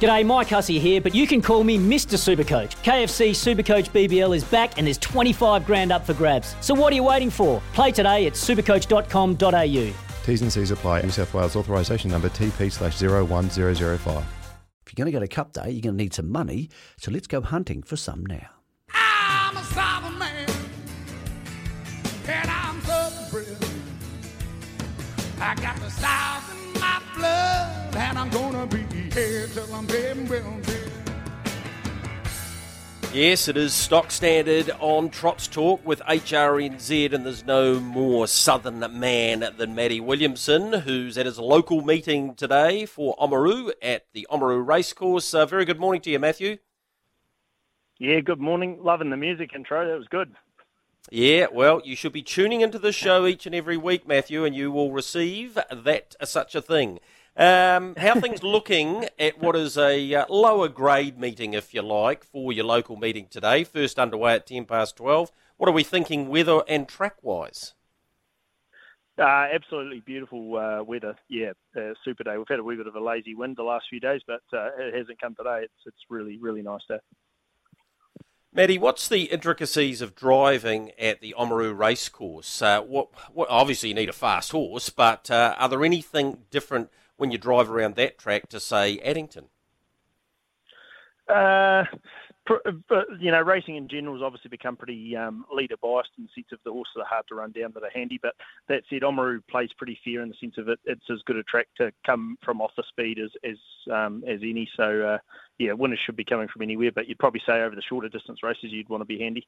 G'day, Mike Hussey here, but you can call me Mr. Supercoach. KFC Supercoach BBL is back and there's 25 grand up for grabs. So what are you waiting for? Play today at supercoach.com.au. T's and C's apply. New South Wales authorisation number TP slash 01005. If you're going to go to Cup Day, you're going to need some money, so let's go hunting for some now. I'm a sovereign man, and I'm I got the South gonna be here till I'm dead well dead. Yes, it is stock standard on Trots Talk with HRNZ, and there's no more southern man than Matty Williamson, who's at his local meeting today for Oamaru at the Oamaru Racecourse. Uh, very good morning to you, Matthew. Yeah, good morning. Loving the music intro. That was good. Yeah, well, you should be tuning into the show each and every week, Matthew, and you will receive that such a thing. Um, how things looking at what is a uh, lower grade meeting, if you like, for your local meeting today? First underway at ten past twelve. What are we thinking, weather and track wise? Uh, absolutely beautiful uh, weather. Yeah, uh, super day. We've had a wee bit of a lazy wind the last few days, but uh, it hasn't come today. It's it's really really nice day. Matty, what's the intricacies of driving at the Oamaru racecourse? Uh, what, what, obviously, you need a fast horse, but uh, are there anything different when you drive around that track to, say, Addington? Uh, but you know, racing in general has obviously become pretty um, leader biased in the sense of the horses are hard to run down that are handy. But that said, Oamaru plays pretty fair in the sense of it. It's as good a track to come from off the speed as as um, as any. So uh, yeah, winners should be coming from anywhere. But you'd probably say over the shorter distance races, you'd want to be handy.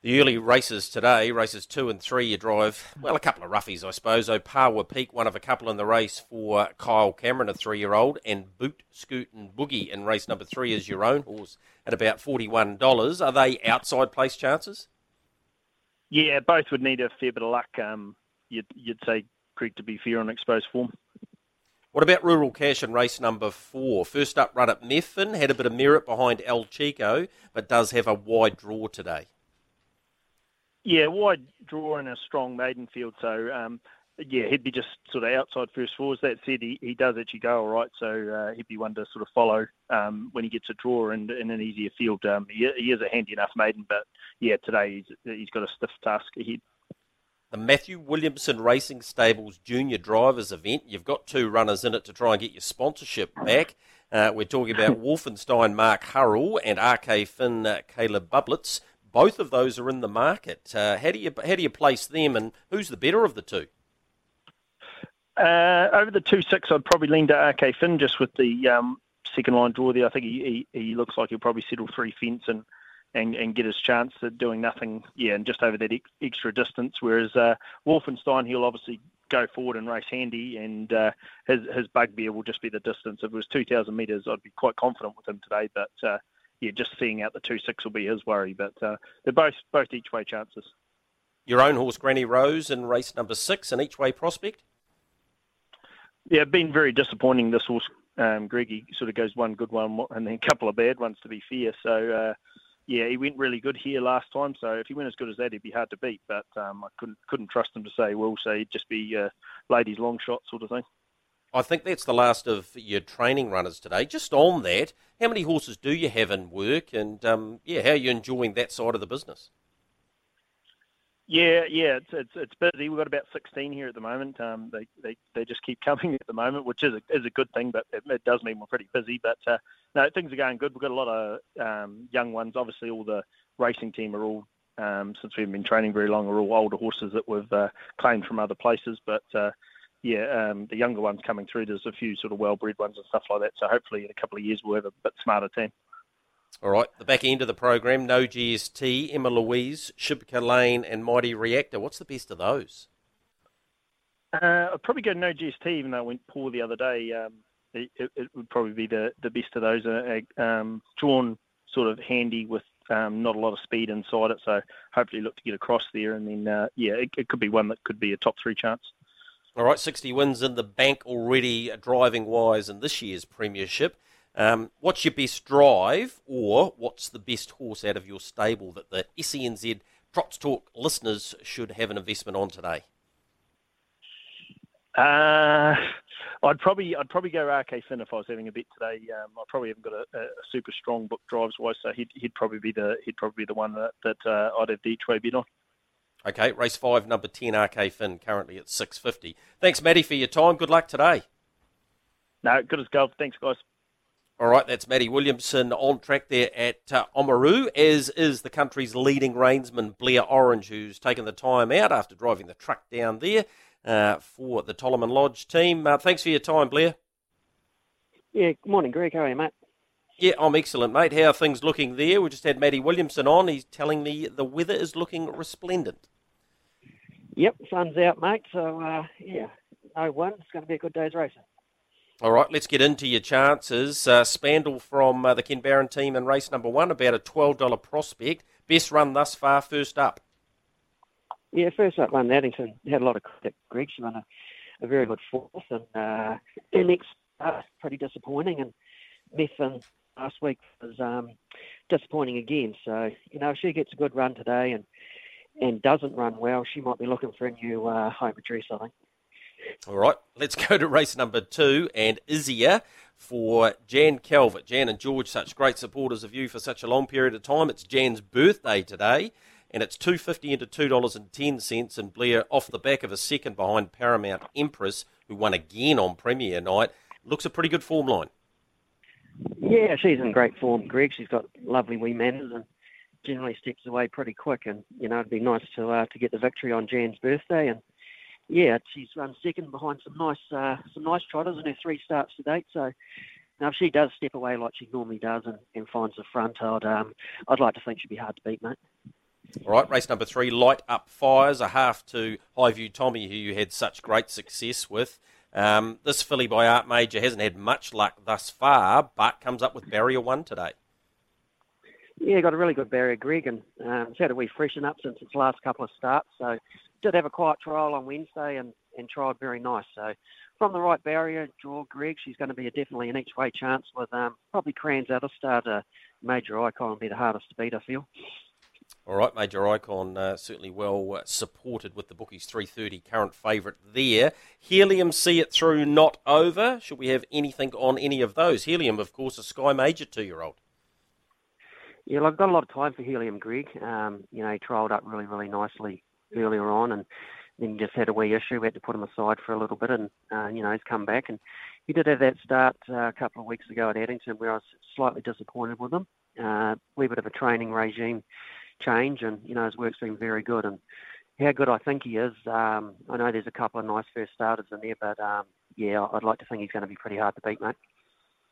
The early races today, races two and three, you drive, well, a couple of roughies, I suppose. Opawa Peak, one of a couple in the race for Kyle Cameron, a three year old, and Boot, Scoot, and Boogie in race number three is your own horse at about $41. Are they outside place chances? Yeah, both would need a fair bit of luck. Um, you'd, you'd say Creek to be fair on exposed form. What about Rural Cash in race number four? First up run at Methven, had a bit of merit behind El Chico, but does have a wide draw today. Yeah, wide draw in a strong maiden field. So, um, yeah, he'd be just sort of outside first fours. That said, he, he does actually go all right. So uh, he'd be one to sort of follow um, when he gets a draw and in an easier field. Um, he, he, is a handy enough maiden, but yeah, today he's, he's got a stiff task ahead. The Matthew Williamson Racing Stables Junior Drivers event. You've got two runners in it to try and get your sponsorship back. Uh, we're talking about Wolfenstein Mark Hurrell and RK Finn uh, Caleb Bublitz. Both of those are in the market. Uh, how do you how do you place them, and who's the better of the two? Uh, over the two six, I'd probably lean to RK Finn just with the um, second line draw there. I think he, he, he looks like he'll probably settle three fence and, and, and get his chance at doing nothing. Yeah, and just over that ex- extra distance. Whereas uh, Wolfenstein, he'll obviously go forward and race handy, and uh, his his bugbear will just be the distance. If it was two thousand metres, I'd be quite confident with him today. But uh, yeah, just seeing out the two six will be his worry. But uh, they're both both each way chances. Your own horse, Granny Rose, in race number six, an each way prospect. Yeah, been very disappointing. This horse, um, Greggy, sort of goes one good one and then a couple of bad ones. To be fair, so uh, yeah, he went really good here last time. So if he went as good as that, he'd be hard to beat. But um, I couldn't couldn't trust him to say well, so he'd just be uh, ladies long shot sort of thing. I think that's the last of your training runners today. Just on that, how many horses do you have in work, and um, yeah, how are you enjoying that side of the business? Yeah, yeah, it's it's, it's busy. We've got about sixteen here at the moment. Um, they, they they just keep coming at the moment, which is a is a good thing, but it, it does mean we're pretty busy. But uh, no, things are going good. We've got a lot of um, young ones. Obviously, all the racing team are all um, since we've been training very long are all older horses that we've uh, claimed from other places, but uh, yeah, um, the younger ones coming through, there's a few sort of well-bred ones and stuff like that. So hopefully in a couple of years we'll have a bit smarter team. All right, the back end of the program, No GST, Emma Louise, Shibka Lane and Mighty Reactor. What's the best of those? Uh, I'd probably go No GST, even though it went poor the other day. Um, it, it, would probably be the, the best of those. Uh, um, drawn sort of handy with um, not a lot of speed inside it, so hopefully look to get across there, and then uh, yeah, it, it could be one that could be a top three chance. All right, 60 wins in the bank already, driving wise, in this year's Premiership. Um, what's your best drive, or what's the best horse out of your stable that the SENZ Trots Talk listeners should have an investment on today? Uh, I'd probably I'd probably go RK Finn if I was having a bet today. Um, I probably haven't got a, a, super strong book drives wise, so he'd, he'd probably be the he'd probably be the one that, that uh, I'd have the each way bet on. Okay, race five, number ten, RK Finn, currently at six fifty. Thanks, Matty, for your time. Good luck today. No, good as gold. Thanks, guys. All right, that's Matty Williamson on track there at uh, Oamaru, as is the country's leading reinsman, Blair Orange, who's taken the time out after driving the truck down there uh, for the Tolleman Lodge team. Uh, thanks for your time, Blair. Yeah, good morning, Greg. How are you, mate? Yeah, I'm excellent, mate. How are things looking there? We just had Matty Williamson on. He's telling me the weather is looking resplendent. Yep, sun's out, mate. So, uh, yeah, no one. It's going to be a good day's racing. All right, let's get into your chances. Uh, Spandal from uh, the Ken Barron team in race number one, about a $12 prospect. Best run thus far, first up. Yeah, first up, London Addington had a lot of credit. Greg, she ran a, a very good fourth, and uh, uh, pretty disappointing. And Methven last week was um, disappointing again. So you know, if she gets a good run today and and doesn't run well, she might be looking for a new uh, home address. I think. All right, let's go to race number two and Izia for Jan Calvert. Jan and George, such great supporters of you for such a long period of time. It's Jan's birthday today and it's two fifty into two dollars and ten cents. And Blair off the back of a second behind Paramount Empress, who won again on Premiere night, looks a pretty good form line. Yeah, she's in great form, Greg. She's got lovely wee manners and generally steps away pretty quick. And you know, it'd be nice to uh, to get the victory on Jan's birthday. And yeah, she's run second behind some nice uh, some nice trotters in her three starts to date. So now, if she does step away like she normally does and, and finds the front, I'd um, I'd like to think she'd be hard to beat, mate. All right, race number three, Light Up Fires, a half to Highview Tommy, who you had such great success with. Um, this filly by Art Major hasn't had much luck thus far, but comes up with barrier one today. Yeah, got a really good barrier, Greg, and um, had a wee freshen up since its last couple of starts. So, did have a quiet trial on Wednesday and, and tried very nice. So, from the right barrier, draw Greg, she's going to be a, definitely an each way chance with um, probably Cran's other starter, Major Icon, be the hardest to beat, I feel. All right, Major Icon uh, certainly well uh, supported with the bookies 330 current favourite there. Helium, see it through, not over. Should we have anything on any of those? Helium, of course, a Sky Major two year old. Yeah, I've got a lot of time for Helium, Greg. Um, you know, he trialled up really, really nicely earlier on, and then just had a wee issue. We had to put him aside for a little bit, and uh, you know, he's come back. And he did have that start uh, a couple of weeks ago at Addington, where I was slightly disappointed with him. Uh, wee bit of a training regime change, and you know his work's been very good. And how good I think he is, um, I know there's a couple of nice first starters in there, but um, yeah, I'd like to think he's going to be pretty hard to beat, mate.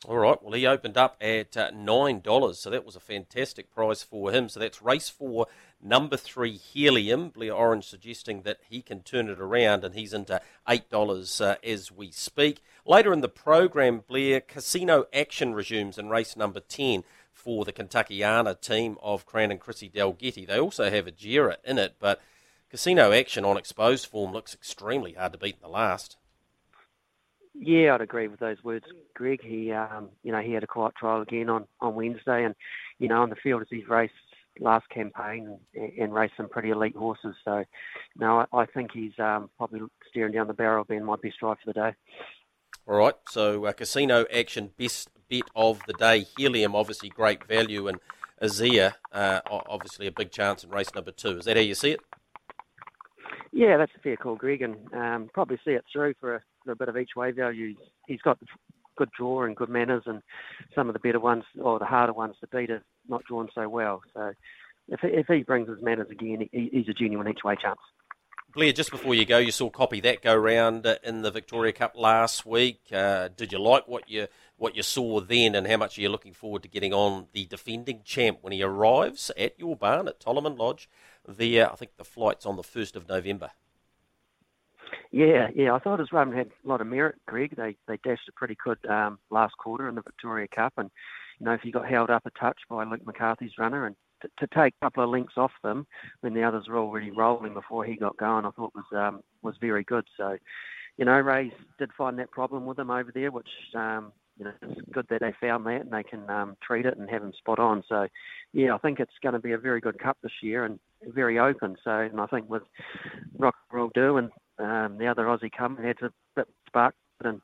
All right. Well, he opened up at uh, nine dollars, so that was a fantastic price for him. So that's race four, number three, Helium. Blair Orange suggesting that he can turn it around, and he's into eight dollars uh, as we speak. Later in the program, Blair Casino action resumes in race number ten for the Kentuckiana team of Cran and Chrissy Dalgety. They also have a Jira in it, but Casino Action on exposed form looks extremely hard to beat in the last. Yeah, I'd agree with those words, Greg. He, um, you know, he had a quiet trial again on, on Wednesday, and you know, on the field as he's raced last campaign and, and raced some pretty elite horses. So, no, I, I think he's um, probably steering down the barrel, being my best drive for the day. All right, so uh, Casino Action best bet of the day. Helium, obviously, great value, and Azia, uh, obviously, a big chance in race number two. Is that how you see it? Yeah, that's a fair call, Greg, and um, probably see it through for a, a bit of each way value. He's got good draw and good manners, and some of the better ones, or the harder ones to beat, are not drawn so well. So if, if he brings his manners again, he, he's a genuine each way chance. Blair, just before you go, you saw copy that go round in the Victoria Cup last week. Uh, did you like what you what you saw then, and how much are you looking forward to getting on the defending champ when he arrives at your barn at Tolleman Lodge? The uh, I think the flight's on the first of November. Yeah, yeah. I thought his run had a lot of merit, Greg. They they dashed a pretty good um, last quarter in the Victoria Cup, and you know if he got held up a touch by Luke McCarthy's runner, and t- to take a couple of links off them when the others were already rolling before he got going, I thought was um, was very good. So, you know, Rays did find that problem with him over there, which um, you know it's good that they found that and they can um, treat it and have him spot on. So, yeah, I think it's going to be a very good cup this year and very open. So, and I think with Rock and Roll Do and um, the other Aussie come had a bit spark and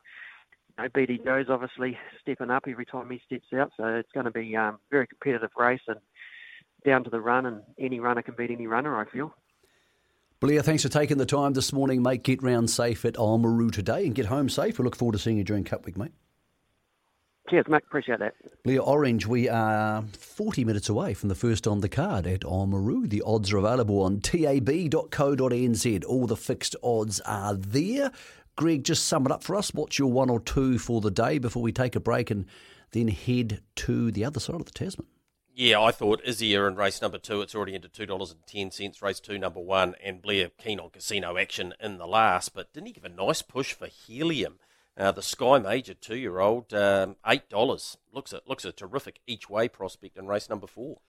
you know, BD Joe's obviously stepping up every time he steps out, so it's going to be um, very competitive race and down to the run, and any runner can beat any runner. I feel. Blair, thanks for taking the time this morning, mate. Get round safe at Oamaru today and get home safe. We look forward to seeing you during Cup Week, mate. Cheers, mate. Appreciate that. Blair Orange, we are 40 minutes away from the first on the card at Oamaru. The odds are available on tab.co.nz. All the fixed odds are there. Greg, just sum it up for us. What's your one or two for the day before we take a break and then head to the other side of the Tasman? Yeah, I thought Izzier in race number two. It's already into two dollars and ten cents. Race two, number one, and Blair keen on casino action in the last, but didn't he give a nice push for Helium? Uh, the Sky Major two-year-old, um, eight dollars. Looks a looks a terrific each way prospect in race number four.